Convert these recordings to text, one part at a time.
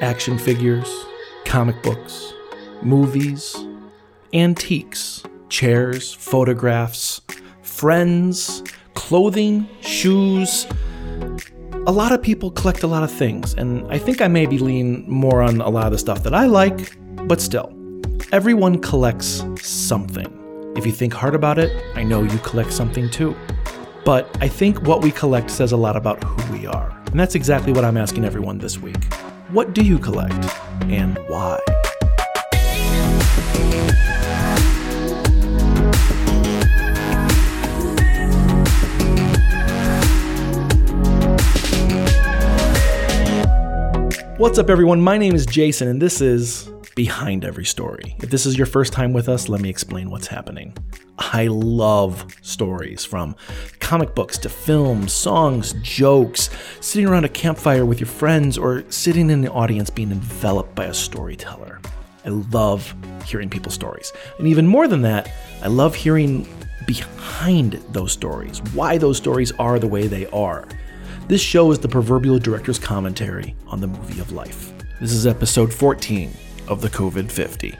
action figures, comic books, movies, antiques, chairs, photographs, friends, clothing, shoes. A lot of people collect a lot of things, and I think I maybe lean more on a lot of the stuff that I like, but still, everyone collects something. If you think hard about it, I know you collect something too. But I think what we collect says a lot about who we are. And that's exactly what I'm asking everyone this week. What do you collect and why? What's up, everyone? My name is Jason, and this is Behind Every Story. If this is your first time with us, let me explain what's happening. I love stories from comic books to films, songs, jokes, sitting around a campfire with your friends, or sitting in the audience being enveloped by a storyteller. I love hearing people's stories. And even more than that, I love hearing behind those stories, why those stories are the way they are. This show is the proverbial director's commentary on the movie of life. This is episode 14 of the COVID 50.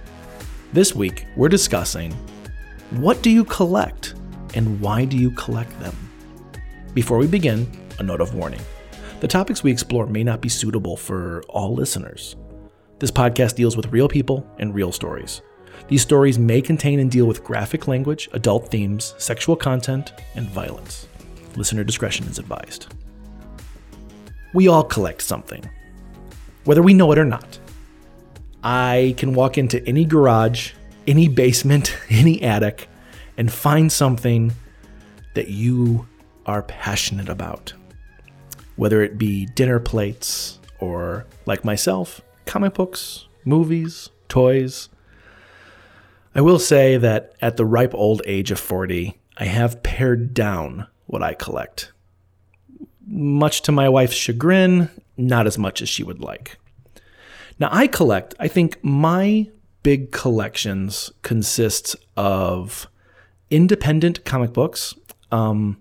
This week, we're discussing what do you collect and why do you collect them? Before we begin, a note of warning. The topics we explore may not be suitable for all listeners. This podcast deals with real people and real stories. These stories may contain and deal with graphic language, adult themes, sexual content, and violence. Listener discretion is advised. We all collect something, whether we know it or not. I can walk into any garage, any basement, any attic, and find something that you are passionate about. Whether it be dinner plates or, like myself, comic books, movies, toys. I will say that at the ripe old age of 40, I have pared down what I collect much to my wife's chagrin, not as much as she would like. Now, I collect, I think my big collections consists of independent comic books, um,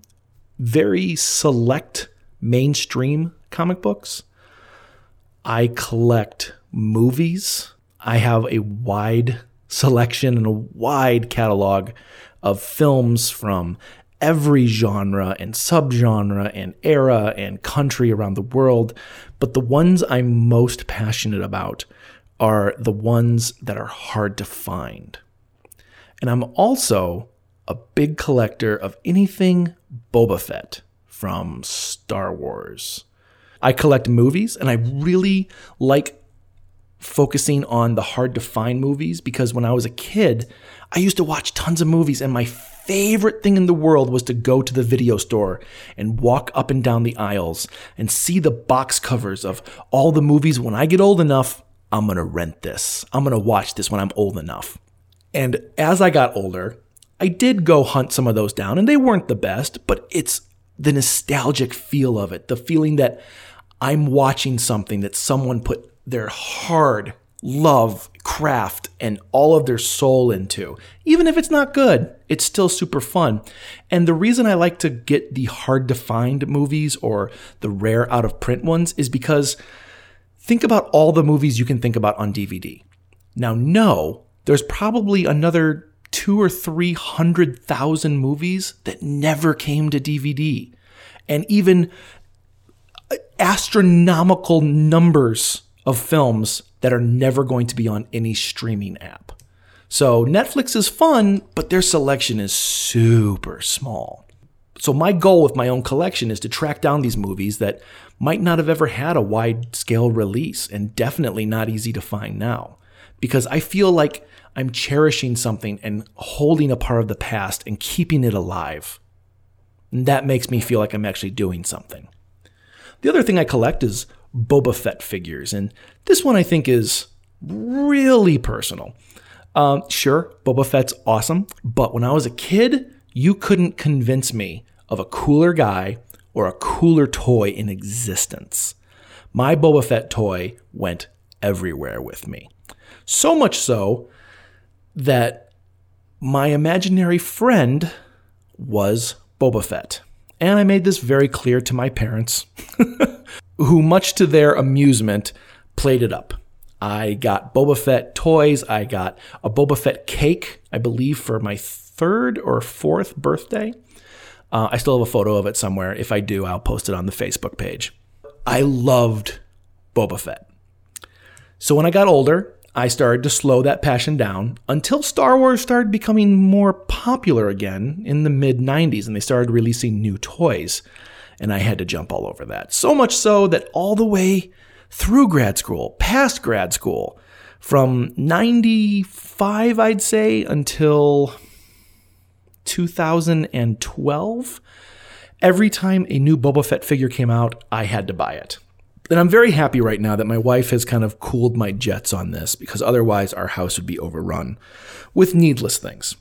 very select mainstream comic books. I collect movies. I have a wide selection and a wide catalog of films from every genre and subgenre and era and country around the world. But the ones I'm most passionate about are the ones that are hard to find. And I'm also a big collector of anything Boba Fett from Star Wars. I collect movies and I really like focusing on the hard to find movies because when I was a kid, I used to watch tons of movies and my favorite thing in the world was to go to the video store and walk up and down the aisles and see the box covers of all the movies. When I get old enough, I'm to rent this. I'm to watch this when I'm old enough. And as I got older, I did go hunt some of those down, and they weren't the best, but it's the nostalgic feel of it, the feeling that I'm watching something that someone put their hard love, craft, and all of their soul into. Even if it's not good, it's still super fun. And the reason I like to get the hard to find movies or the rare out of print ones is because think about all the movies you can think about on DVD. Now, no, there's probably another two or three hundred thousand movies that never came to DVD. And even uh, astronomical numbers of films that are never going to be on any streaming app. So Netflix is fun, but their selection is super small. So my goal with my own collection is to track down these movies that might not have ever had a wide scale release and definitely not easy to find now. Because I feel like I'm cherishing something and holding a part of the past and keeping it alive. And that makes me feel like I'm actually doing something. The other thing I collect is Boba Fett figures. And this one I think is really personal. Um, sure, Boba Fett's awesome, but when I was a kid, you couldn't convince me of a cooler guy or a cooler toy in existence. My Boba Fett toy went everywhere with me. So much so that my imaginary friend was Boba Fett. And I made this very clear to my parents. who, much to their amusement, played it up. I got Boba Fett toys. I got a Boba Fett cake, I believe, for my third or fourth birthday. Uh, I still have a photo of it somewhere. If I do, I'll post it on the Facebook page. I loved Boba Fett. So when I got older, I started to slow that passion down until Star Wars started becoming more popular again in the mid 90s and they started releasing new toys. And I had to jump all over that. So much so that all the way through grad school, past grad school, from 95, I'd say, until 2012, every time a new Boba Fett figure came out, I had to buy it. And I'm very happy right now that my wife has kind of cooled my jets on this because otherwise our house would be overrun with needless things.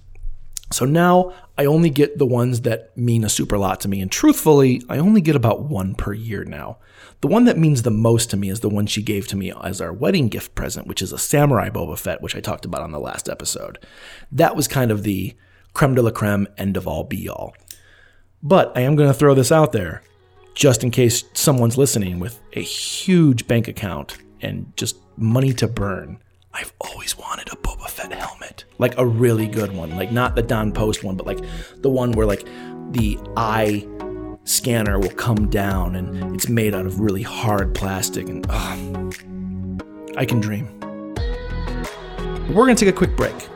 So now I only get the ones that mean a super lot to me. And truthfully, I only get about one per year now. The one that means the most to me is the one she gave to me as our wedding gift present, which is a Samurai Boba Fett, which I talked about on the last episode. That was kind of the creme de la creme, end of all be all. But I am going to throw this out there just in case someone's listening with a huge bank account and just money to burn. I've always wanted a Boba Fett helmet, like a really good one, like not the Don Post one, but like the one where like the eye scanner will come down and it's made out of really hard plastic and I can dream. We're going to take a quick break.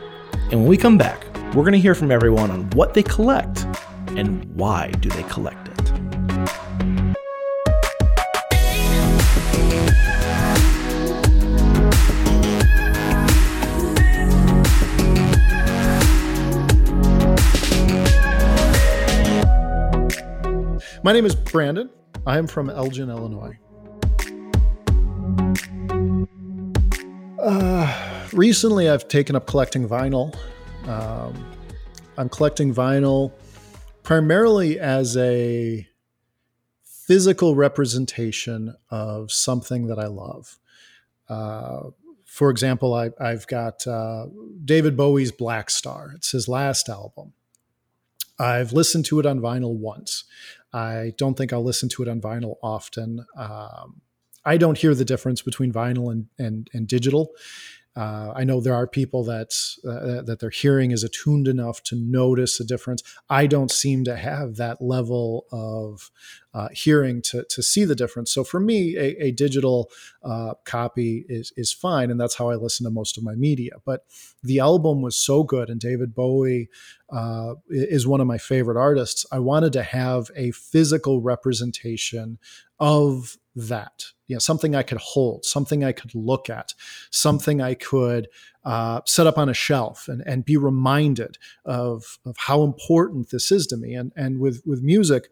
And when we come back, we're going to hear from everyone on what they collect and why do they collect My name is Brandon. I am from Elgin, Illinois. Uh, recently, I've taken up collecting vinyl. Um, I'm collecting vinyl primarily as a physical representation of something that I love. Uh, for example, I, have got uh, David Bowie's Black Star. It's his last album. I've listened to it on vinyl once. I don't think I'll listen to it on vinyl often. Um, I don't hear the difference between vinyl and and, and digital. Uh, I know there are people that uh, that their hearing is attuned enough to notice a difference. I don't seem to have that level of uh, hearing to, to see the difference. So for me, a, a digital uh, copy is is fine, and that's how I listen to most of my media. But the album was so good, and David Bowie uh, is one of my favorite artists. I wanted to have a physical representation of that. You know something i could hold something i could look at something i could uh, set up on a shelf and, and be reminded of, of how important this is to me. And and with with music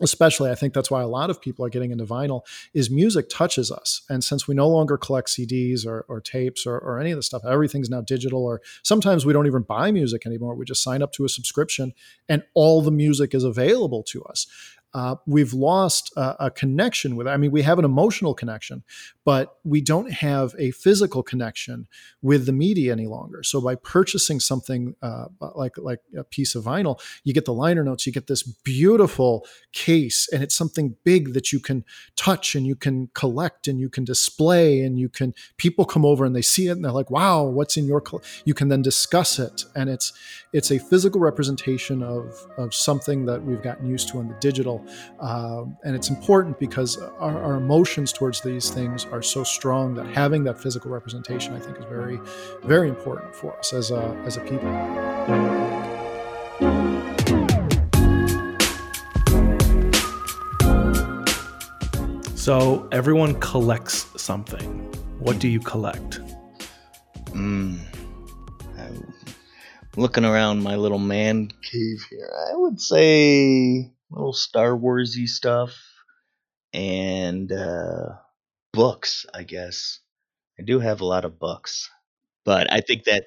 especially i think that's why a lot of people are getting into vinyl is music touches us. And since we no longer collect cds or, or tapes or, or, any of the stuff everything's now digital or sometimes we don't even buy music anymore. We just sign up to a subscription and all the music is available to us uh, we've lost a, a, connection with it. I mean, we have an emotional connection, but we don't have a physical connection with the media any longer. So by purchasing something uh, like like a piece of vinyl, you get the liner notes, you get this beautiful case, and it's something big that you can touch and you can collect and you can display and you can. People come over and they see it and they're like, "Wow, what's in your?" You can then discuss it, and it's it's a physical representation of of something that we've gotten used to in the digital um, and it's important because our, our, emotions towards these things are so strong that having that physical representation, I think, is very, very important for us as a, as a people. So everyone collects something. What do you collect? Mm, I'm looking around my little man cave here. I would say little Star Warsy stuff and uh, books. I guess I do have a lot of books, but I think that.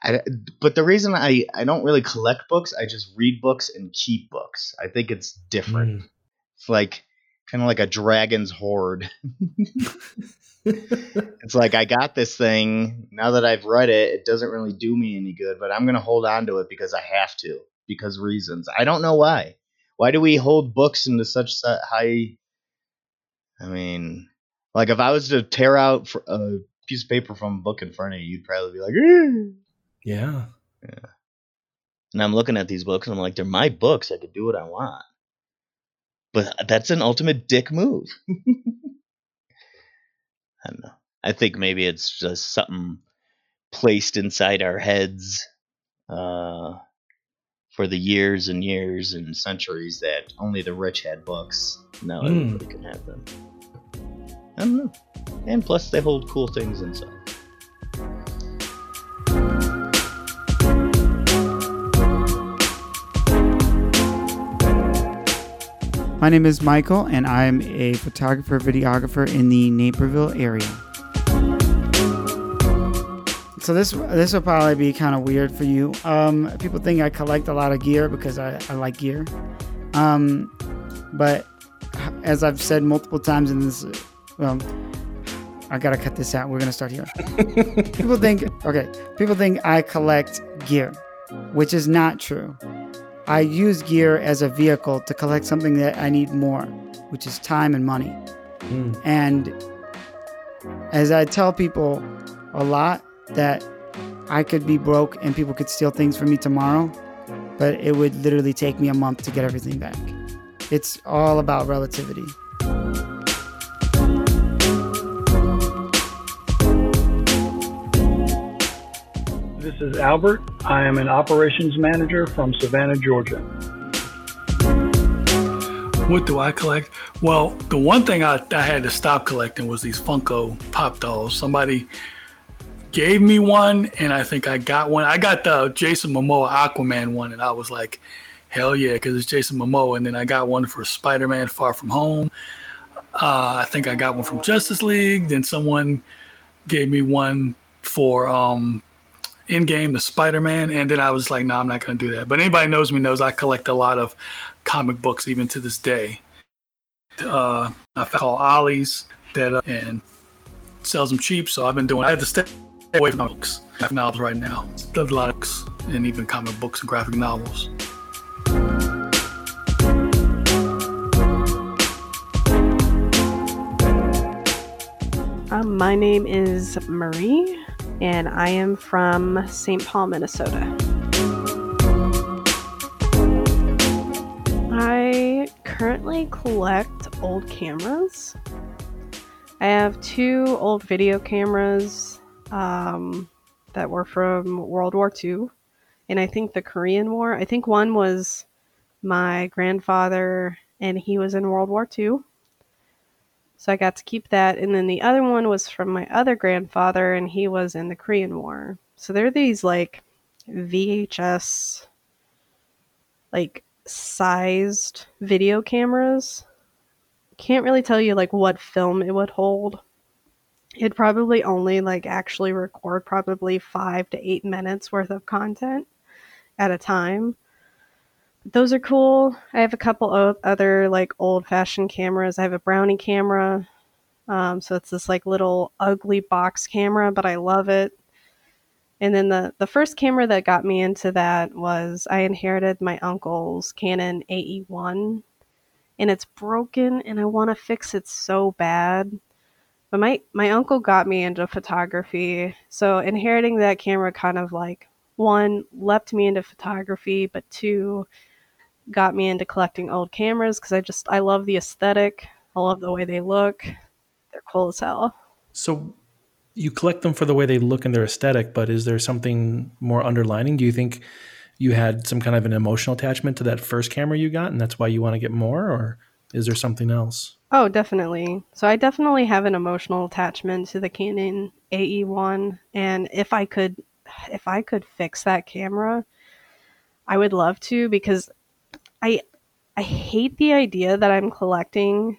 I, but the reason I, I don't really collect books, I just read books and keep books. I think it's different. Mm. It's like kind of like a dragon's hoard. it's like I got this thing. Now that I've read it, it doesn't really do me any good, but I'm going to hold on to it because I have to, because reasons. I don't know why. Why do we hold books into such high? I mean, Like if I was to tear out a piece of paper from a book in front of you, you'd probably be like, yeah, yeah. And I'm looking at these books and I'm like, they're my books. I could do what I want. But that's an ultimate dick move. I don't know. I think maybe it's just something placed inside our heads uh, for the years and years and centuries that only the rich had books. Now mm. everybody can have them. I don't know. And plus, they hold cool things inside. My name is Michael, and I'm a photographer videographer in the Naperville area. So this this will probably be kind of weird for you. Um, people think I collect a lot of gear because I, I like gear. Um, but as I've said multiple times in this, well, I gotta cut this out. We're gonna start here. people think okay. People think I collect gear, which is not true. I use gear as a vehicle to collect something that I need more, which is time and money. Mm. And as I tell people a lot, that I could be broke and people could steal things from me tomorrow, but it would literally take me a month to get everything back. It's all about relativity. This is Albert. I am an operations manager from Savannah, Georgia. What do I collect? Well, the one thing I, I had to stop collecting was these Funko Pop dolls. Somebody gave me one, and I think I got one. I got the Jason Momoa Aquaman one, and I was like, hell yeah, because it's Jason Momoa. And then I got one for Spider Man Far From Home. Uh, I think I got one from Justice League. Then someone gave me one for um, Endgame, the Spider Man, and then I was like, no, nah, I'm not going to do that. But anybody knows me knows I collect a lot of comic books even to this day. Uh, I call Ollie's that uh, and sells them cheap, so I've been doing. I had to stay away from books, graphic novels right now. A lot of books, and even comic books and graphic novels. Um, my name is Marie and I am from St. Paul, Minnesota. I currently collect old cameras. I have two old video cameras um, that were from World War II, and I think the Korean War. I think one was my grandfather, and he was in World War II. So I got to keep that. And then the other one was from my other grandfather, and he was in the Korean War. So there are these like VHS, like sized video cameras. Can't really tell you like what film it would hold. It'd probably only like actually record probably five to eight minutes worth of content at a time those are cool. I have a couple of other like old fashioned cameras. I have a Brownie camera. Um, so it's this like little ugly box camera, but I love it. And then the, the first camera that got me into that was I inherited my uncle's Canon AE1 and it's broken and I want to fix it so bad. But my, my uncle got me into photography. So inheriting that camera kind of like one leapt me into photography, but two, got me into collecting old cameras because I just I love the aesthetic. I love the way they look. They're cool as hell. So you collect them for the way they look and their aesthetic, but is there something more underlining? Do you think you had some kind of an emotional attachment to that first camera you got and that's why you want to get more or is there something else? Oh, definitely. So I definitely have an emotional attachment to the Canon AE1 and if I could if I could fix that camera, I would love to because I I hate the idea that I'm collecting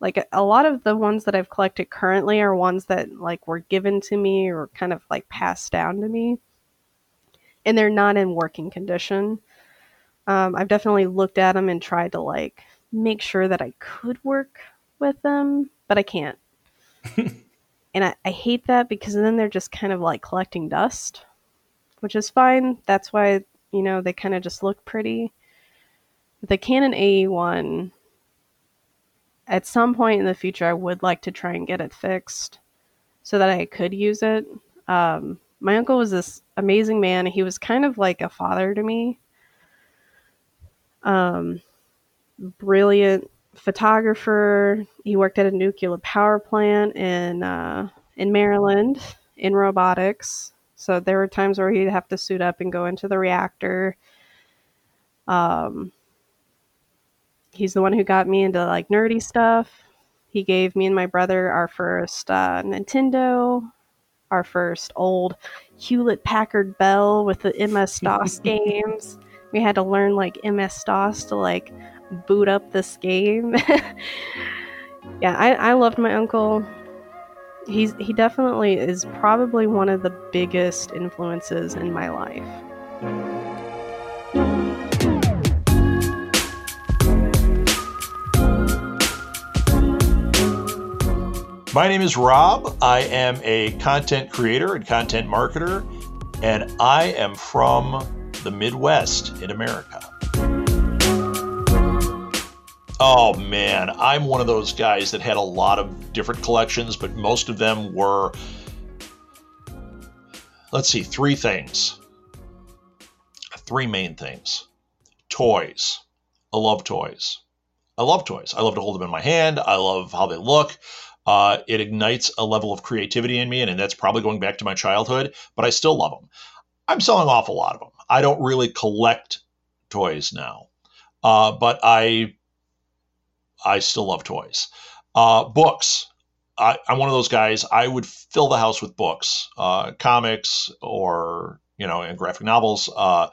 like a lot of the ones that I've collected currently are ones that like were given to me or kind of like passed down to me. And they're not in working condition. Um, I've definitely looked at them and tried to like make sure that I could work with them, but I can't. and I, I hate that because then they're just kind of like collecting dust, which is fine. That's why, you know, they kind of just look pretty the Canon AE1 at some point in the future, I would like to try and get it fixed so that I could use it. Um, my uncle was this amazing man. He was kind of like a father to me. Um, brilliant photographer. He worked at a nuclear power plant in uh, in Maryland in robotics. So there were times where he'd have to suit up and go into the reactor. Um, he's the one who got me into like nerdy stuff. He gave me and my brother our first uh, Nintendo, our first old Hewlett Packard Bell with the MS DOS games. We had to learn like MS DOS to like boot up this game. yeah, I, I loved my uncle. He's he definitely is probably one of the biggest influences in my life. My name is Rob. I am a content creator and content marketer, and I am from the Midwest in America. Oh man, I'm one of those guys that had a lot of different collections, but most of them were, let's see, three things. Three main things toys. I love toys. I love toys. I love to hold them in my hand. I love how they look. Uh, it ignites a level of creativity in me, and, and that's probably going back to my childhood, but I still love them. I'm selling off a lot of them. I don't really collect toys now, uh, but I I still love toys. Uh, books. I, am one of those guys. I would fill the house with books, uh, comics, or you know, and graphic novels, uh,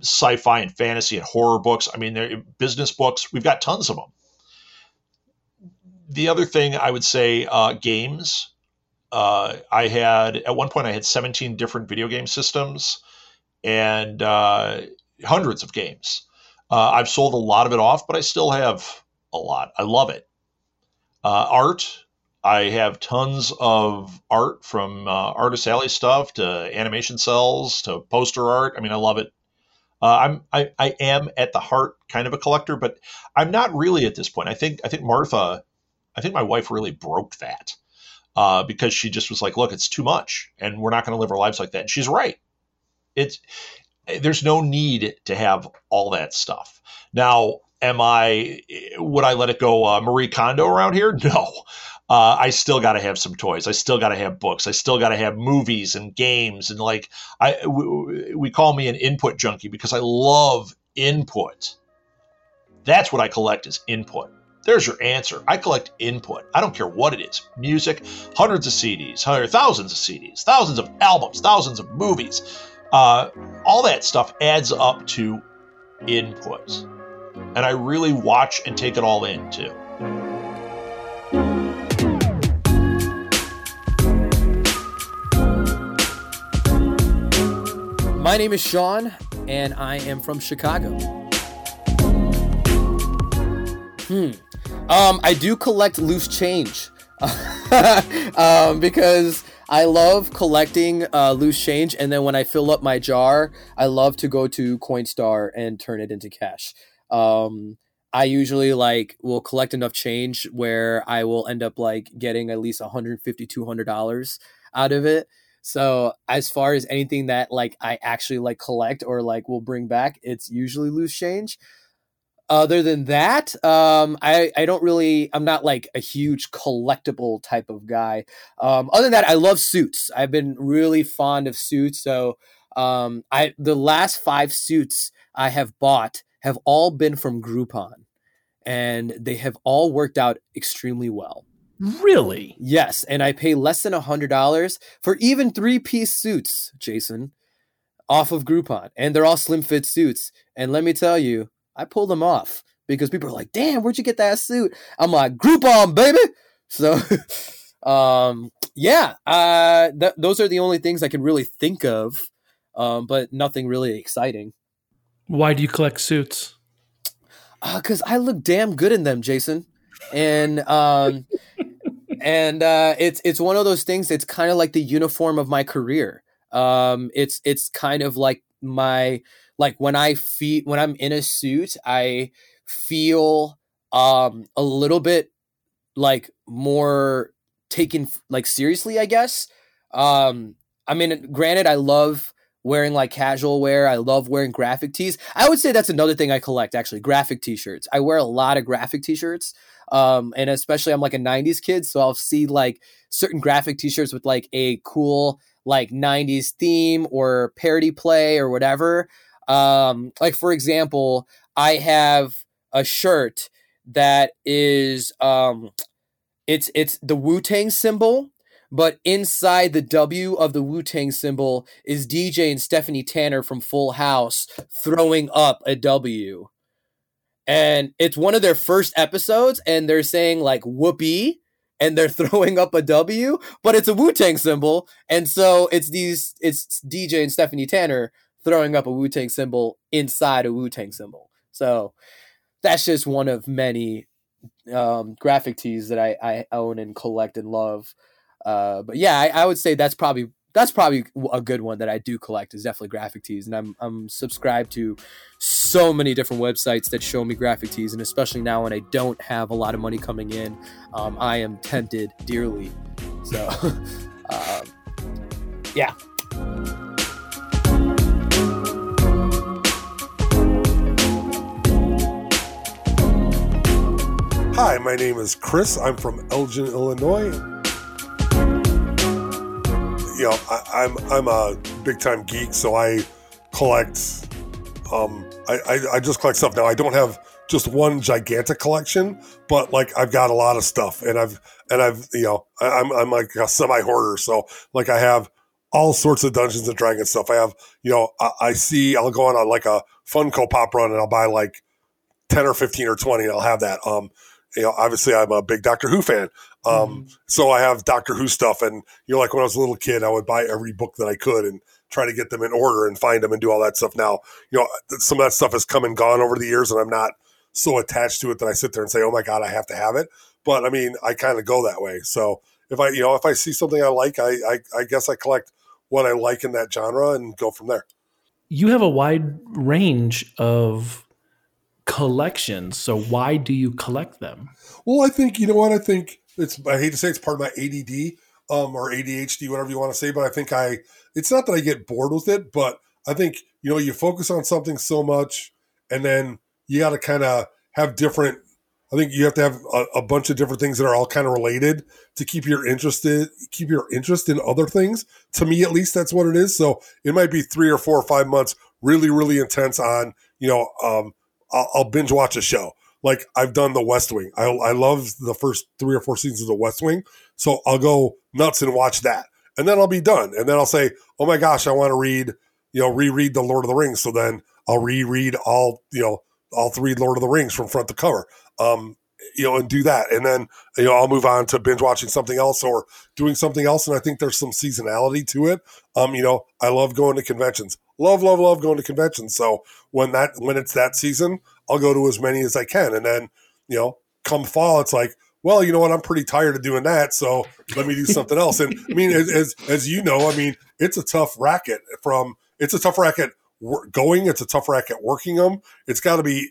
sci-fi and fantasy and horror books. I mean, business books. We've got tons of them the other thing I would say, uh, games. Uh, I had at one point I had 17 different video game systems and uh, hundreds of games. Uh, I've sold a lot of it off, but I still have a lot. I love it. Uh, art. I have tons of art from uh, Artist Alley stuff to animation cels to poster art. I mean, I love it. I'm I, I am at the heart kind of a collector, but I'm not really at this point. I think I think Martha I think my wife really broke that uh, because she just was like, look, it's too much and we're not going to live our lives like that. And she's right. It's, there's no need to have all that stuff. Now, am I, would I let it go uh, Marie Kondo around here? No. Uh, I still got to have some toys. I still got to have books. I still got to have movies and games and like I we, we call me an input junkie because I love input. That's what I collect is input. There's your answer. I collect input. I don't care what it is music, hundreds of CDs, hundreds, thousands of CDs, thousands of albums, thousands of movies. Uh, all that stuff adds up to input. And I really watch and take it all in too. My name is Sean, and I am from Chicago. Hmm. Um, I do collect loose change um, because I love collecting uh, loose change, and then when I fill up my jar, I love to go to Coinstar and turn it into cash. Um, I usually like will collect enough change where I will end up like getting at least 150 200 dollars out of it. So as far as anything that like I actually like collect or like will bring back, it's usually loose change other than that, um, I, I don't really, I'm not like a huge collectible type of guy. Um, other than that, I love suits. I've been really fond of suits. So um, I the last five suits I have bought have all been from Groupon, and they have all worked out extremely well. Really? Yes, and I pay less than a hundred dollars for even three piece suits, Jason, off of Groupon, and they're all slim fit suits. And let me tell you, I pull them off because people are like, "Damn, where'd you get that suit?" I'm like, "Groupon, baby." So, um, yeah, uh, th- those are the only things I can really think of, um, but nothing really exciting. Why do you collect suits? Because uh, I look damn good in them, Jason, and um, and uh, it's it's one of those things. It's kind of like the uniform of my career. Um, it's it's kind of like my like when I feel when I'm in a suit, I feel um a little bit like more taken like seriously, I guess. Um I mean granted I love wearing like casual wear. I love wearing graphic tees. I would say that's another thing I collect actually, graphic t-shirts. I wear a lot of graphic t-shirts. Um, and especially I'm like a 90s kid, so I'll see like certain graphic t-shirts with like a cool like 90s theme or parody play or whatever. Um, like for example, I have a shirt that is um it's it's the Wu-Tang symbol but inside the W of the Wu Tang symbol is DJ and Stephanie Tanner from Full House throwing up a W. And it's one of their first episodes, and they're saying like whoopee, and they're throwing up a W, but it's a Wu Tang symbol. And so it's these, it's DJ and Stephanie Tanner throwing up a Wu Tang symbol inside a Wu Tang symbol. So that's just one of many um, graphic tees that I, I own and collect and love. Uh, but yeah, I, I, would say that's probably that's probably a good one that I do collect is definitely graphic tees, and I'm I'm subscribed to so many different websites that show me graphic tees, and especially now when I don't have a lot of money coming in, um, I am tempted dearly. So, uh, yeah. Hi, my name is Chris. I'm from Elgin, Illinois you know, I, am I'm, I'm a big time geek, so I collect. Um, I, I, I just collect stuff now. I don't have just one gigantic collection, but like I've got a lot of stuff, and I've and I've you know I, am I'm like a semi hoarder, so like I have all sorts of Dungeons and Dragons stuff. I have you know I, I see I'll go on a, like a Funko Pop run, and I'll buy like ten or fifteen or twenty, and I'll have that. Um, you know, obviously I'm a big Doctor Who fan. Um, mm-hmm. so I have Doctor Who stuff and you know, like when I was a little kid, I would buy every book that I could and try to get them in order and find them and do all that stuff. Now, you know, some of that stuff has come and gone over the years and I'm not so attached to it that I sit there and say, Oh my God, I have to have it. But I mean, I kind of go that way. So if I, you know, if I see something I like, I, I, I guess I collect what I like in that genre and go from there. You have a wide range of collections. So why do you collect them? Well, I think you know what I think. It's I hate to say it's part of my ADD um, or ADHD, whatever you want to say, but I think I. It's not that I get bored with it, but I think you know you focus on something so much, and then you got to kind of have different. I think you have to have a, a, bunch of different things that are all kind of related to keep your interested, keep your interest in other things. To me, at least, that's what it is. So it might be three or four or five months, really, really intense on you know um, I'll, I'll binge watch a show. Like I've done The West Wing. I, I love the first three or four seasons of The West Wing. So I'll go nuts and watch that. And then I'll be done. And then I'll say, oh my gosh, I want to read, you know, reread The Lord of the Rings. So then I'll reread all, you know, all three Lord of the Rings from front to cover. Um, you know, and do that. And then, you know, I'll move on to binge watching something else or doing something else. And I think there's some seasonality to it. Um, you know, I love going to conventions. Love, love, love going to conventions. So when that when it's that season, I'll go to as many as I can. And then, you know, come fall, it's like, well, you know what? I'm pretty tired of doing that, so let me do something else. And I mean, as as you know, I mean, it's a tough racket. From it's a tough racket going. It's a tough racket working them. It's got to be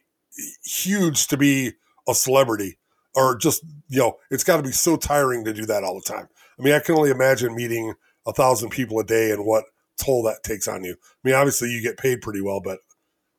huge to be a celebrity or just you know it's got to be so tiring to do that all the time. I mean i can only imagine meeting a thousand people a day and what toll that takes on you. I mean obviously you get paid pretty well but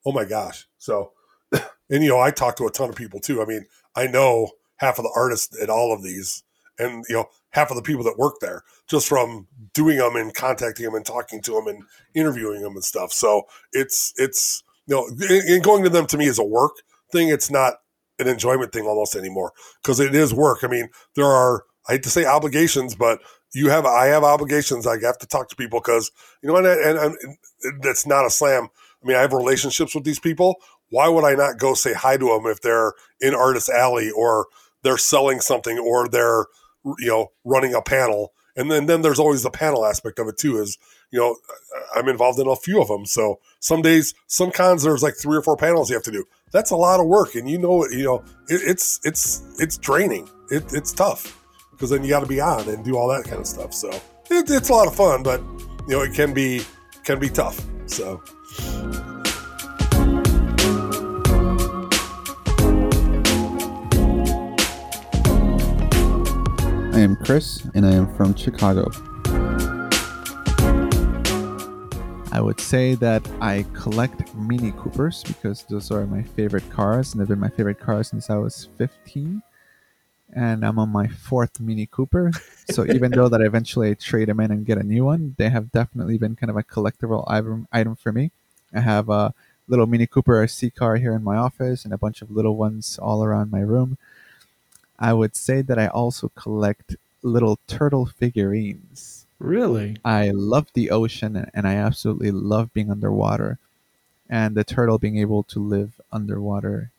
oh my gosh. So and you know i talk to a ton of people too. I mean i know half of the artists at all of these and you know half of the people that work there just from doing them and contacting them and talking to them and interviewing them and stuff. So it's it's you know and going to them to me is a work thing. It's not an enjoyment thing almost anymore because it is work. I mean, there are I hate to say obligations, but you have I have obligations. I have to talk to people because you know, and, and, that's not a slam. I mean, I have relationships with these people. Why would I not go say hi to them if they're in Artist Alley or they're selling something or they're you know running a panel? And then then there's always the panel aspect of it too. Is you know I'm involved in a few of them. So some days, some cons there's like three or four panels you have to do that's a lot of work, and you know, you know, it, it's it's it's draining. It, it's tough because then you got to be on and do all that kind of stuff. So it, it's a lot of fun, but you know, it can be can be tough. So. I am Chris, and I am from Chicago. I would say that I collect Mini Coopers because those are my favorite cars, and they've been my favorite cars since I was 15. And I'm on my fourth Mini Cooper. So even though that eventually I eventually trade them in and get a new one, they have definitely been kind of a collectible item, item for me. I have a little Mini Cooper RC car here in my office and a bunch of little ones all around my room. I would say that I also collect little turtle figurines. Really? I love the ocean and I absolutely love being underwater. And the turtle being able to live underwater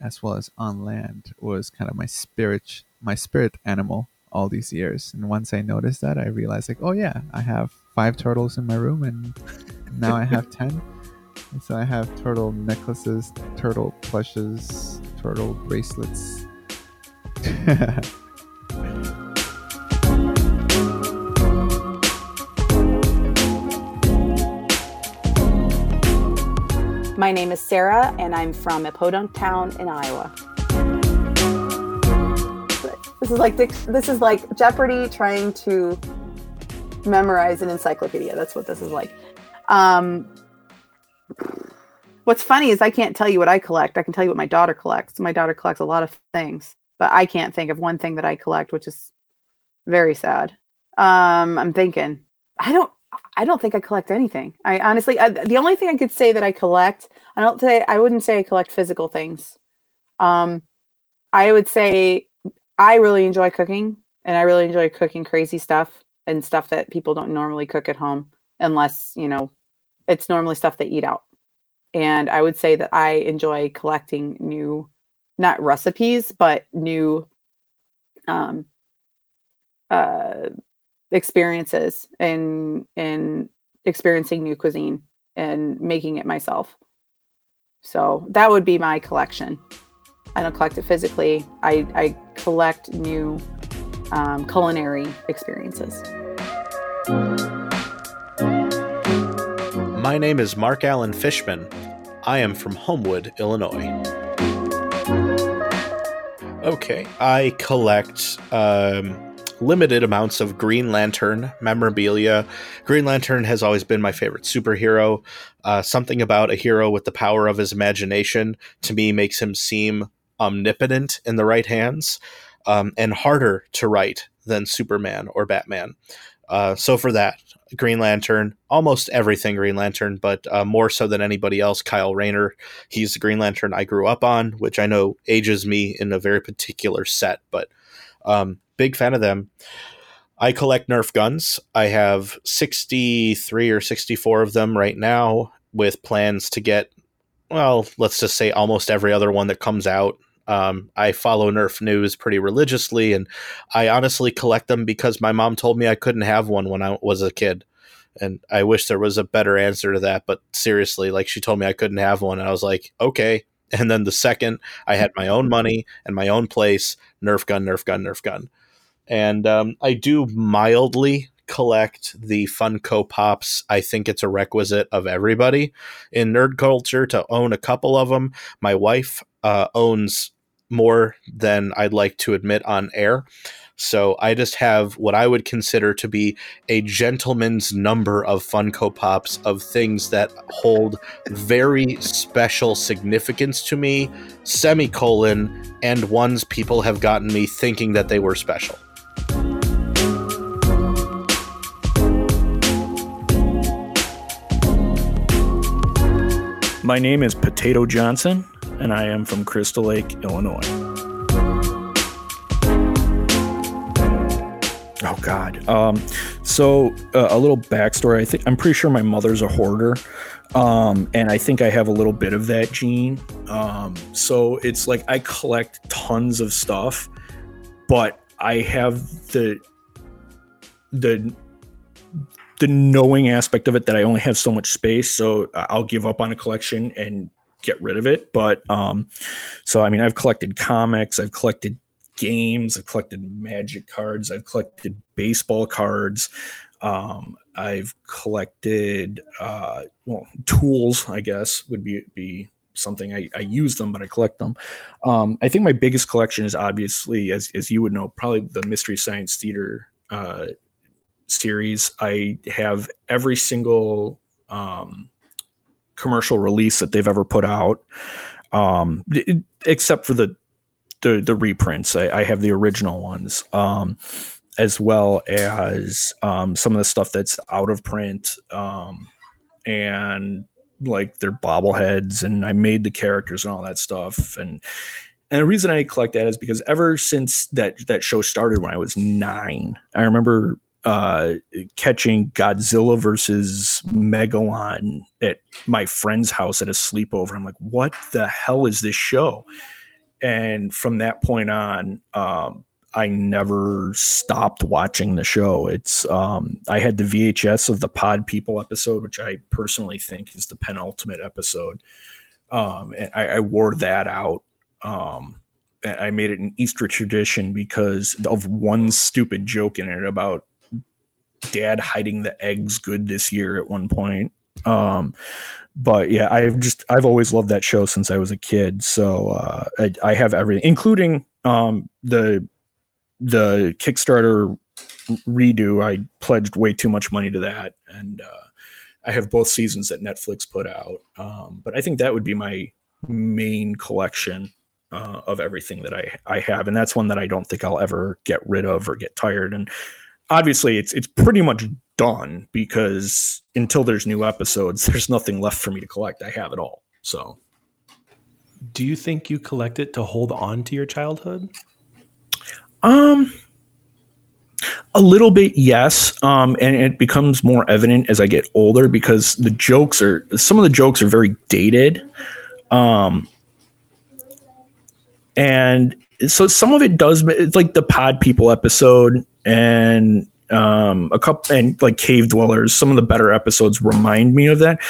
as well as on land was kind of my spirit my spirit animal all these years. And once I noticed that I realized like, oh yeah, I have five turtles in my room and now I have ten. And so I have turtle necklaces, turtle plushes, turtle bracelets. My name is Sarah, and I'm from a podunk town in Iowa. This is like this is like Jeopardy trying to memorize an encyclopedia. That's what this is like. Um, what's funny is I can't tell you what I collect. I can tell you what my daughter collects. My daughter collects a lot of things, but I can't think of one thing that I collect, which is very sad. Um, I'm thinking I don't I don't think I collect anything. I honestly, I, the only thing I could say that I collect, I don't say, I wouldn't say I collect physical things. Um, I would say I really enjoy cooking and I really enjoy cooking crazy stuff and stuff that people don't normally cook at home unless, you know, it's normally stuff they eat out. And I would say that I enjoy collecting new, not recipes, but new um, uh, experiences and and experiencing new cuisine and making it myself. So that would be my collection. I don't collect it physically. I, I collect new um, culinary experiences. My name is Mark Allen Fishman. I am from Homewood, Illinois. Okay, I collect um, limited amounts of Green Lantern memorabilia. Green Lantern has always been my favorite superhero. Uh, something about a hero with the power of his imagination to me makes him seem omnipotent in the right hands um, and harder to write than Superman or Batman. Uh, so for that, Green Lantern, almost everything Green Lantern, but uh, more so than anybody else, Kyle Rayner. He's the Green Lantern I grew up on, which I know ages me in a very particular set, but um, big fan of them. I collect Nerf guns. I have 63 or 64 of them right now with plans to get, well, let's just say almost every other one that comes out. Um, I follow Nerf news pretty religiously, and I honestly collect them because my mom told me I couldn't have one when I was a kid. And I wish there was a better answer to that, but seriously, like she told me I couldn't have one, and I was like, okay. And then the second I had my own money and my own place, Nerf gun, Nerf gun, Nerf gun and um, I do mildly collect the Funko Pops. I think it's a requisite of everybody in nerd culture to own a couple of them. My wife uh, owns more than I'd like to admit on air. So I just have what I would consider to be a gentleman's number of Funko Pops of things that hold very special significance to me, semicolon, and ones people have gotten me thinking that they were special. My name is Potato Johnson, and I am from Crystal Lake, Illinois. Oh God. Um, so uh, a little backstory. I think I'm pretty sure my mother's a hoarder, um, and I think I have a little bit of that gene. Um, so it's like I collect tons of stuff, but I have the the the knowing aspect of it that I only have so much space, so I'll give up on a collection and get rid of it. But um, so I mean, I've collected comics, I've collected games, I've collected magic cards, I've collected baseball cards, um, I've collected uh, well tools. I guess would be be something I, I use them, but I collect them. Um, I think my biggest collection is obviously, as as you would know, probably the Mystery Science Theater uh, series. I have every single um, commercial release that they've ever put out, um, except for the the, the reprints. I, I have the original ones, um, as well as um, some of the stuff that's out of print, um, and like their bobbleheads, and I made the characters and all that stuff, and. And the reason I collect that is because ever since that that show started when I was nine, I remember uh, catching Godzilla versus Megalon at my friend's house at a sleepover. I'm like, what the hell is this show? And from that point on, um, I never stopped watching the show. It's um, I had the VHS of the Pod People episode, which I personally think is the penultimate episode. Um, and I, I wore that out. Um, I made it an Easter tradition because of one stupid joke in it about dad hiding the eggs good this year at one point. Um, but yeah, I've just I've always loved that show since I was a kid. So uh, I, I have everything, including um, the the Kickstarter redo. I pledged way too much money to that, and uh, I have both seasons that Netflix put out. Um, but I think that would be my main collection uh, of everything that I I have, and that's one that I don't think I'll ever get rid of or get tired. And obviously, it's it's pretty much done because until there's new episodes, there's nothing left for me to collect. I have it all. So, Do you think you collect it to hold on to your childhood? um, a little bit, yes. Um, and it becomes more evident as I get older because the jokes are some of the jokes are very dated. Um, and so some of it does it's like the pod people episode and um a couple and like cave dwellers. Some of the better episodes remind me of that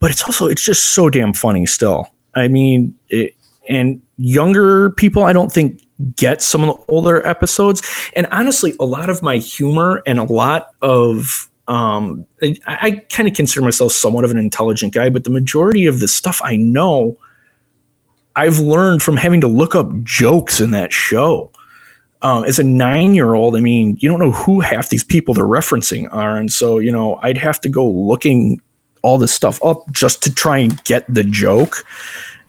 but it's also it's just so damn funny still. I mean it, and younger people i don't think get some of the older episodes. And honestly a lot of my humor and a lot of um i, I kind of consider myself somewhat of an intelligent guy but the majority of the stuff i know I've learned from having to look up jokes in that show. Um, as a nine year old, I mean, you don't know who half these people they're referencing are. And so, you know, I'd have to go looking all this stuff up just to try and get the joke.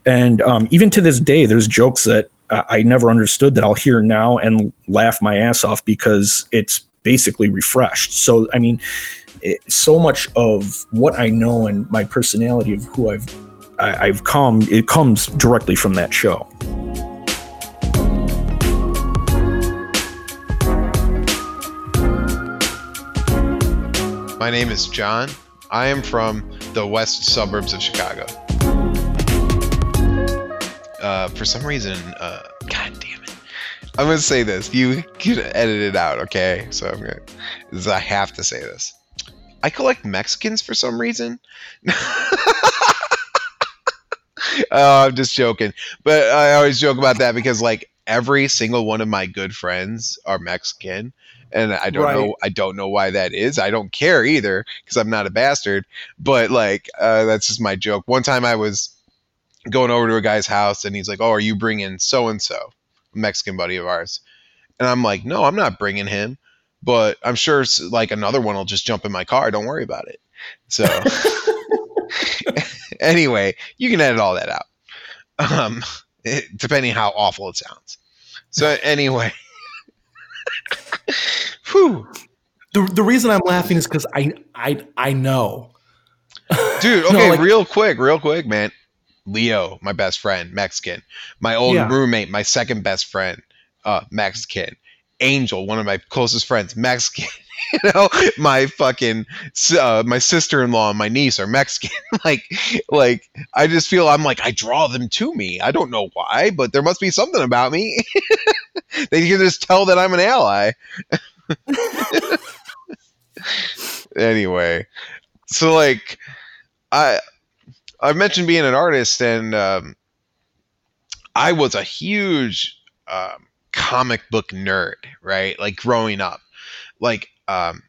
And um, even to this day, there's jokes that uh, I never understood that I'll hear now and laugh my ass off because it's basically refreshed. So, I mean, it, so much of what I know and my personality of who I've I, I've come, it comes directly from that show. My name is John. I am from the west suburbs of Chicago. Uh, for some reason, uh, God damn it. I'm going to say this. You can edit it out, okay? So I'm going to, I have to say this. I collect Mexicans for some reason. oh, I'm just joking. But I always joke about that because like every single one of my good friends are Mexican. And I don't Right. know I don't know why that is. I don't care either because I'm not a bastard. But like uh, that's just my joke. One time I was going over to a guy's house and he's like, "Oh, are you bringing so and so, a Mexican buddy of ours?" And I'm like, "No, I'm not bringing him, but I'm sure like another one will just jump in my car. Don't worry about it." So anyway, you can edit all that out, um, it- depending how awful it sounds. So anyway, whew, The, the reason I'm laughing is because I I I know. dude. No, Okay, like- real quick, real quick, man. Leo, my best friend, Mexican. My old Yeah. roommate, my second best friend, uh, Mexican. Angel, one of my closest friends, Mexican. you know, my fucking uh, my sister in law and my niece are Mexican. like, like I just feel I'm like I draw them to me. I don't know why, but there must be something about me. they can just tell that I'm an ally. anyway, so like I I mentioned being an artist, and um, I was a huge um, comic book nerd, right? Like growing up, like um,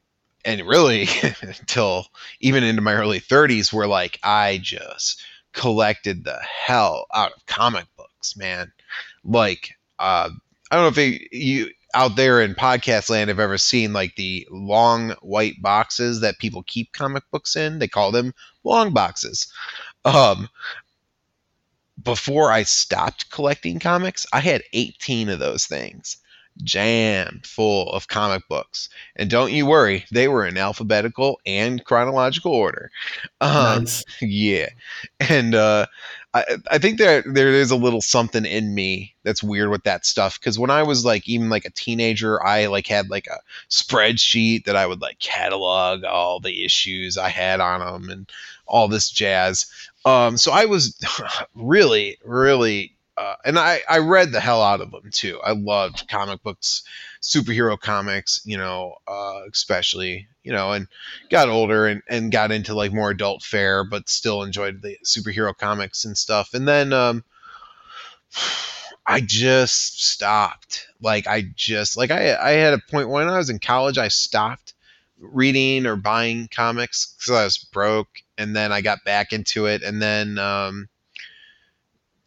and really until even into my early 30s, where like I just collected the hell out of comic books, man. Like, uh, I don't know if they, you out there in podcast land have ever seen like the long white boxes that people keep comic books in. They call them long boxes. Um, before I stopped collecting comics, I had 18 of those things jammed full of comic books. And don't you worry, they were in alphabetical and chronological order. Um, Nice. Yeah. And uh, I, I think there there is a little something in me that's weird with that stuff because when I was like even like a teenager, I like had like a spreadsheet that I would like catalog all the issues I had on them and all this jazz. Um, so I was really, really, uh, and I I read the hell out of them too. I loved comic books, superhero comics, you know, uh, especially you know, and got older and, and got into like more adult fare, but still enjoyed the superhero comics and stuff. And then um, I just stopped. Like I just like I I had a point when I was in college, I stopped reading or buying comics because I was broke, and then I got back into it, and then um,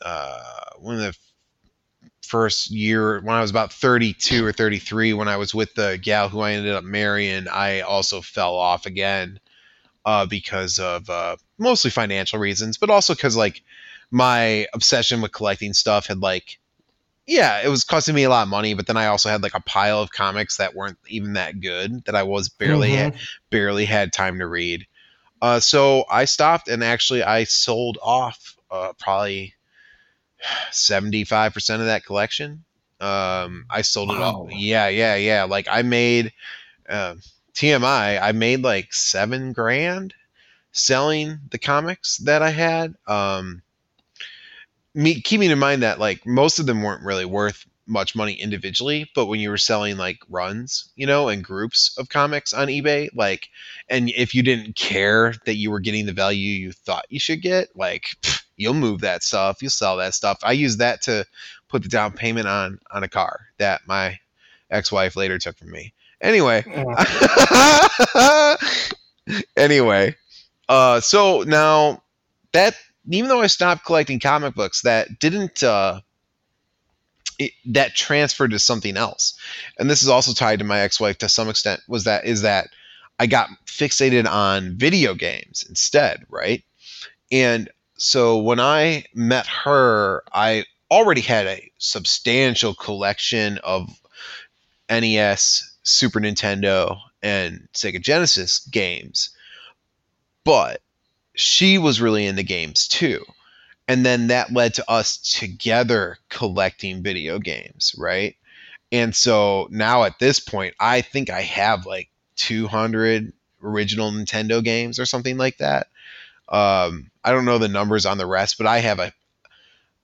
uh, one of the first year when I was about 32 or 33 when I was with the gal who I ended up marrying I also fell off again uh, because of uh, mostly financial reasons but also because like my obsession with collecting stuff had like yeah it was costing me a lot of money but then I also had like a pile of comics that weren't even that good that I was barely had, barely had time to read. Uh, so I stopped and actually I sold off uh, probably 75% of that collection. Um, I sold it all. Yeah, yeah, yeah. Like I made uh, TMI, I made like seven grand selling the comics that I had. Um, me keeping in mind that like most of them weren't really worth much money individually, but when you were selling like runs, you know, and groups of comics on eBay, like, and if you didn't care that you were getting the value you thought you should get, like, pff, you'll move that stuff, you'll sell that stuff. I use that to put the down payment on on a car that my ex-wife later took from me. Anyway, anyway, uh, so now that even though I stopped collecting comic books, that didn't uh, it, that transferred to something else, and this is also tied to my ex-wife to some extent. Was that is that I got fixated on video games instead, right? And so when I met her, I already had a substantial collection of NES, Super Nintendo, and Sega Genesis games. But she was really into games too. And then that led to us together collecting video games, right? And so now at this point, I think I have like 200 original Nintendo games or something like that. Um, I don't know the numbers on the rest, but I have a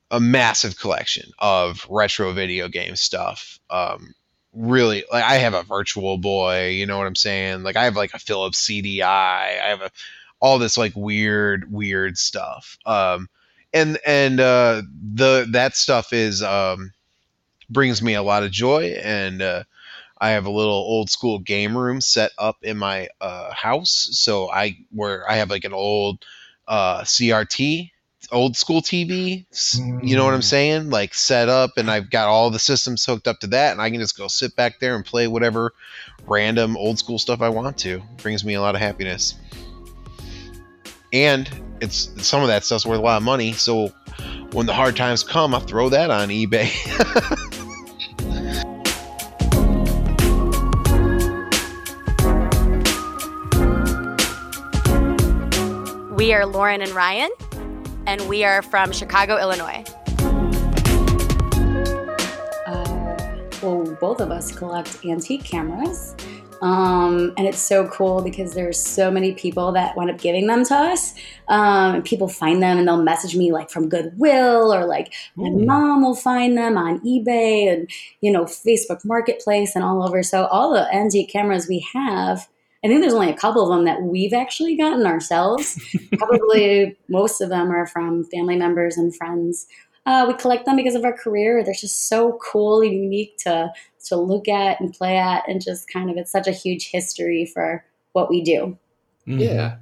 a massive collection of retro video game stuff. Um, really, like I have a Virtual Boy, you know what I'm saying? Like I have like a Philips CDI. I have a all this like weird, weird stuff. Um, and and uh, the that stuff is um, brings me a lot of joy and. Uh, I have a little old school game room set up in my uh, house. So I where I have like an old uh, CRT, old school TV. You know what I'm saying? Like set up, and I've got all the systems hooked up to that, and I can just go sit back there and play whatever random old school stuff I want to. brings me a lot of happiness. And it's some of that stuff's worth a lot of money. So when the hard times come, I throw that on eBay. We are Lauren and Ryan, and we are from Chicago, Illinois. well, both of us collect antique cameras. Um, and it's so cool because there's so many people that wind up giving them to us. Um, and people find them and they'll message me like from Goodwill or like my mom will find them on eBay and you know Facebook Marketplace and all over. So all the antique cameras we have, I think there's only a couple of them that we've actually gotten ourselves. Probably most of them are from family members and friends. Uh, we collect them because of our career. They're just so cool and unique to to look at and play at, and just kind of it's such a huge history for what we do. Yeah.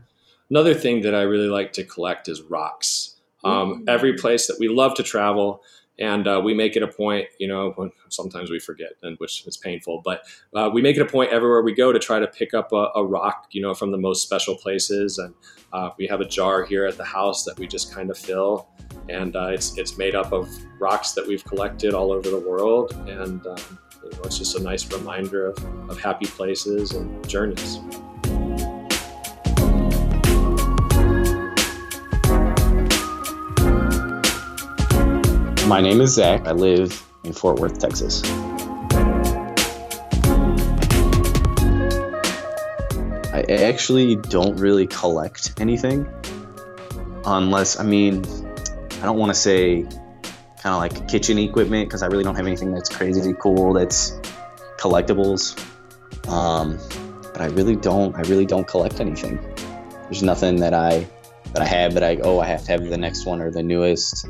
Another thing that I really like to collect is rocks. Um, every place that we love to travel, and uh, we make it a point. You know, sometimes we forget, and which is painful, but uh, we make it a point everywhere we go to try to pick up a, a rock. You know, from the most special places, and uh, we have a jar here at the house that we just kind of fill, and uh, it's it's made up of rocks that we've collected all over the world, and um, you know, it's just a nice reminder of, of happy places and journeys. My name is Zach. I live in Fort Worth, Texas. I actually don't really collect anything unless, I mean, I don't want to say kind of like kitchen equipment because I really don't have anything that's crazy cool that's collectibles. Um, but I really don't. I really don't collect anything. There's nothing that I that I have that I oh I have to have the next one or the newest.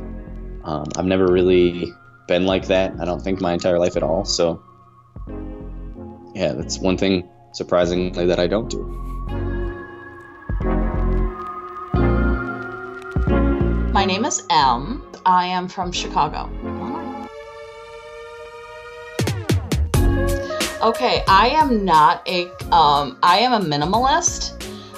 Um, I've never really been like that. I don't think my entire life at all. So yeah, that's one thing surprisingly that I don't do. My name is M. I am from Chicago. Okay, I am not a. Um, I am a minimalist,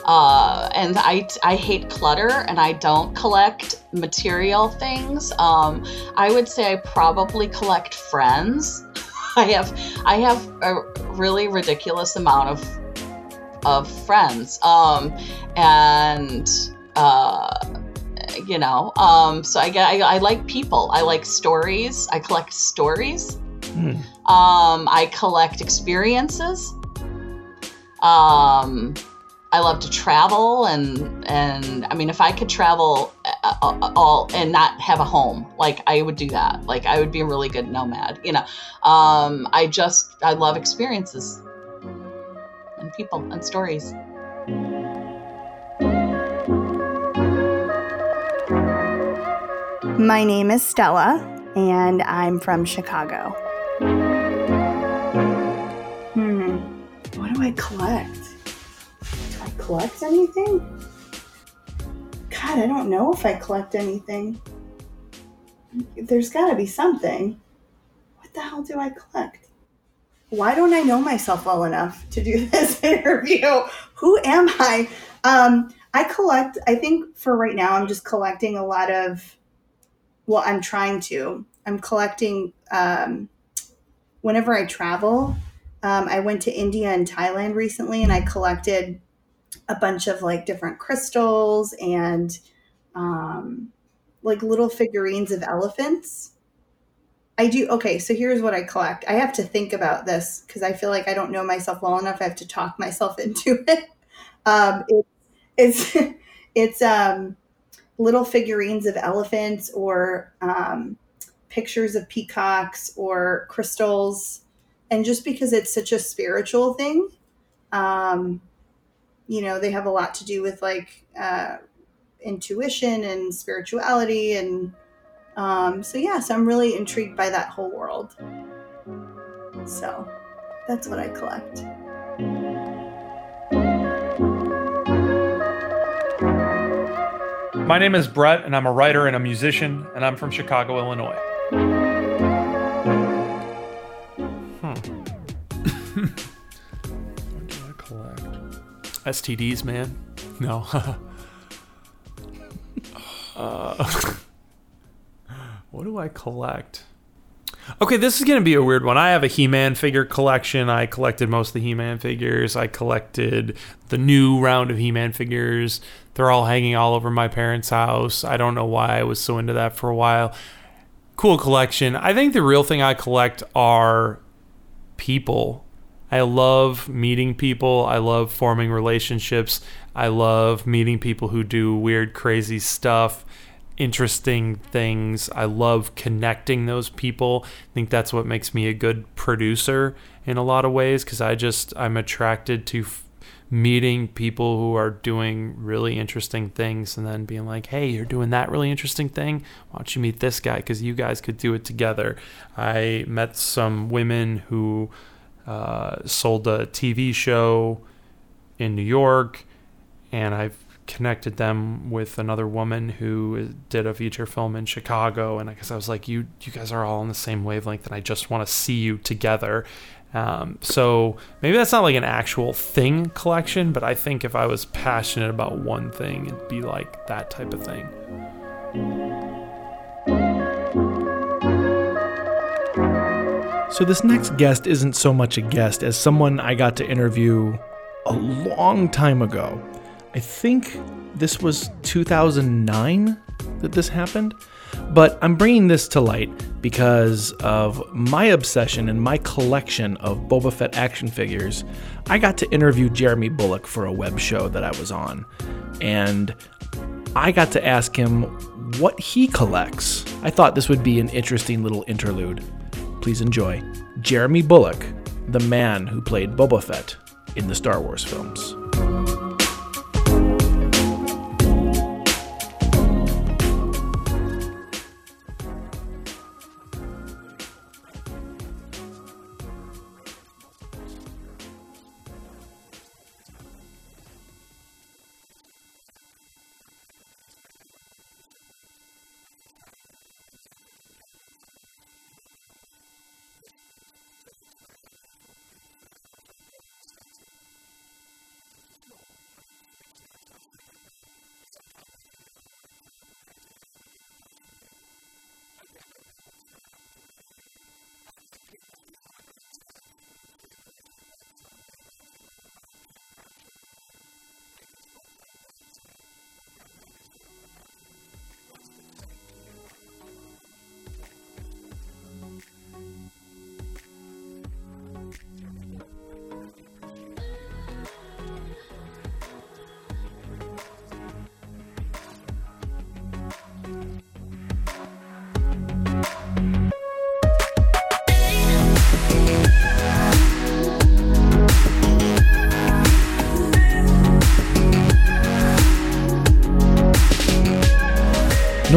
uh, and I I hate clutter, and I don't collect material things. Um, I would say I probably collect friends. I have I have a really ridiculous amount of of friends, um, and. Uh, you know um so i get I, I like people i like stories i collect stories um i collect experiences um i love to travel and and i mean if i could travel uh, uh, all and not have a home like i would do that like i would be a really good nomad you know um i just i love experiences and people and stories My name is Stella, and I'm from Chicago. Hmm. What do I collect? Collect anything? God, I don't know if I collect anything. There's got to be something. What the hell do I collect? Why don't I know myself well enough to do this interview? Who am I? Um, I collect, I think for right now, I'm just collecting a lot of well i'm trying to i'm collecting um, whenever i travel um, i went to india and thailand recently and i collected a bunch of like different crystals and um, like little figurines of elephants. I do okay so here's what i collect. I have to think about this because i feel like i don't know myself well enough. I have to talk myself into it. Um, it it's it's um little figurines of elephants or um, pictures of peacocks or crystals. And just because it's such a spiritual thing, um, you know, they have a lot to do with like uh, intuition and spirituality. And um, so, yeah, so I'm really intrigued by that whole world. So that's what I collect. My name is Brett, and I'm a writer and a musician, and I'm from Chicago, Illinois. STDs, man. No. uh, what do I collect? Okay, this is going to be a weird one. I have a He Man figure collection. I collected most of the He Man figures. I collected the new round of He Man figures. They're all hanging all over my parents' house. I don't know why I was so into that for a while. Cool collection. I think the real thing I collect are people. I love meeting people. I love forming relationships. I love meeting people who do weird, crazy stuff interesting things. I love connecting those people. I think that's what makes me a good producer in a lot of ways because I just I'm attracted to f- meeting people who are doing really interesting things and then being like, "Hey, you're doing that really interesting thing. Why don't you meet this guy because you guys could do it together." I met some women who uh, sold a TV show in New York, and I've connected them with another woman who did a feature film in Chicago, and I guess I was like, you you guys are all on the same wavelength, and I just want to see you together. Um, so maybe that's not like an actual thing collection, but I think if I was passionate about one thing, it'd be like that type of thing. So, this next guest isn't so much a guest as someone I got to interview a long time ago. I think this was 2009 that this happened. But I'm bringing this to light because of my obsession and my collection of Boba Fett action figures. I got to interview Jeremy Bulloch for a web show that I was on, and I got to ask him what he collects. I thought this would be an interesting little interlude. Please enjoy Jeremy Bulloch, the man who played Boba Fett in the Star Wars films.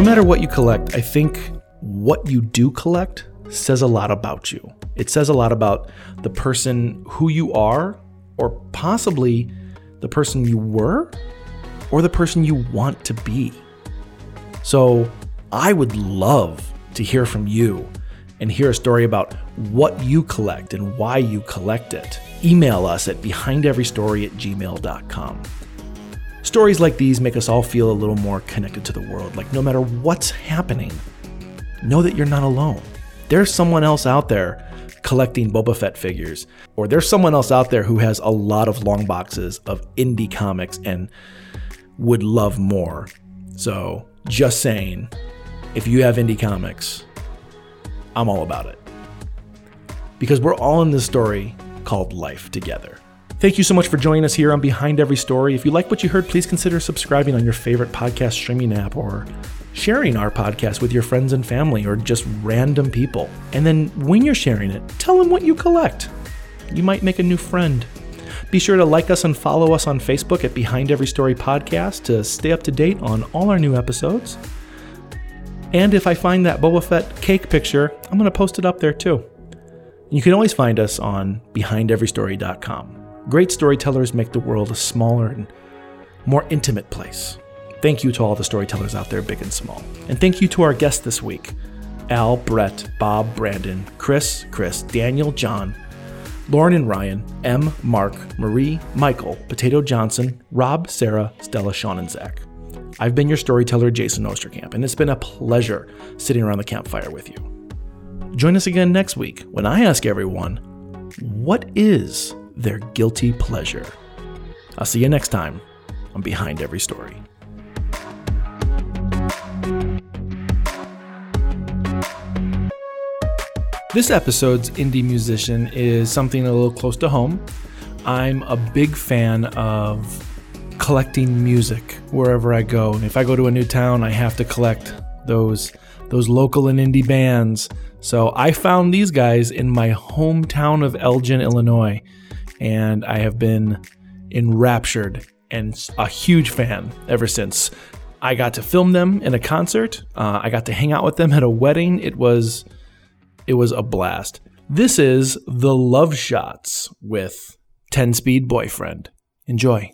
No matter what you collect, I think what you do collect says a lot about you. It says a lot about the person who you are, or possibly the person you were, or the person you want to be. So I would love to hear from you and hear a story about what you collect and why you collect it. Email us at behindeverystory at gmail.com. Stories like these make us all feel a little more connected to the world. Like, no matter what's happening, know that you're not alone. There's someone else out there collecting Boba Fett figures, or there's someone else out there who has a lot of long boxes of indie comics and would love more. So, just saying, if you have indie comics, I'm all about it. Because we're all in this story called life together. Thank you so much for joining us here on Behind Every Story. If you like what you heard, please consider subscribing on your favorite podcast streaming app or sharing our podcast with your friends and family or just random people. And then when you're sharing it, tell them what you collect. You might make a new friend. Be sure to like us and follow us on Facebook at Behind Every Story Podcast to stay up to date on all our new episodes. And if I find that Boba Fett cake picture, I'm going to post it up there too. You can always find us on behindeverystory.com. Great storytellers make the world a smaller and more intimate place. Thank you to all the storytellers out there, big and small. And thank you to our guests this week Al, Brett, Bob, Brandon, Chris, Chris, Daniel, John, Lauren and Ryan, M, Mark, Marie, Michael, Potato Johnson, Rob, Sarah, Stella, Sean, and Zach. I've been your storyteller, Jason Osterkamp, and it's been a pleasure sitting around the campfire with you. Join us again next week when I ask everyone, what is their guilty pleasure? I'll see you next time on Behind Every Story. This episode's indie musician is something a little close to home. I'm a big fan of collecting music wherever I go. And if I go to a new town, I have to collect those those local and indie bands. So I found these guys in my hometown of Elgin, Illinois, and I have been enraptured and a huge fan ever since. I got to film them in a concert. Uh, I got to hang out with them at a wedding. It was it was a blast. This is the Love Shots with 10 Speed Boyfriend. Enjoy.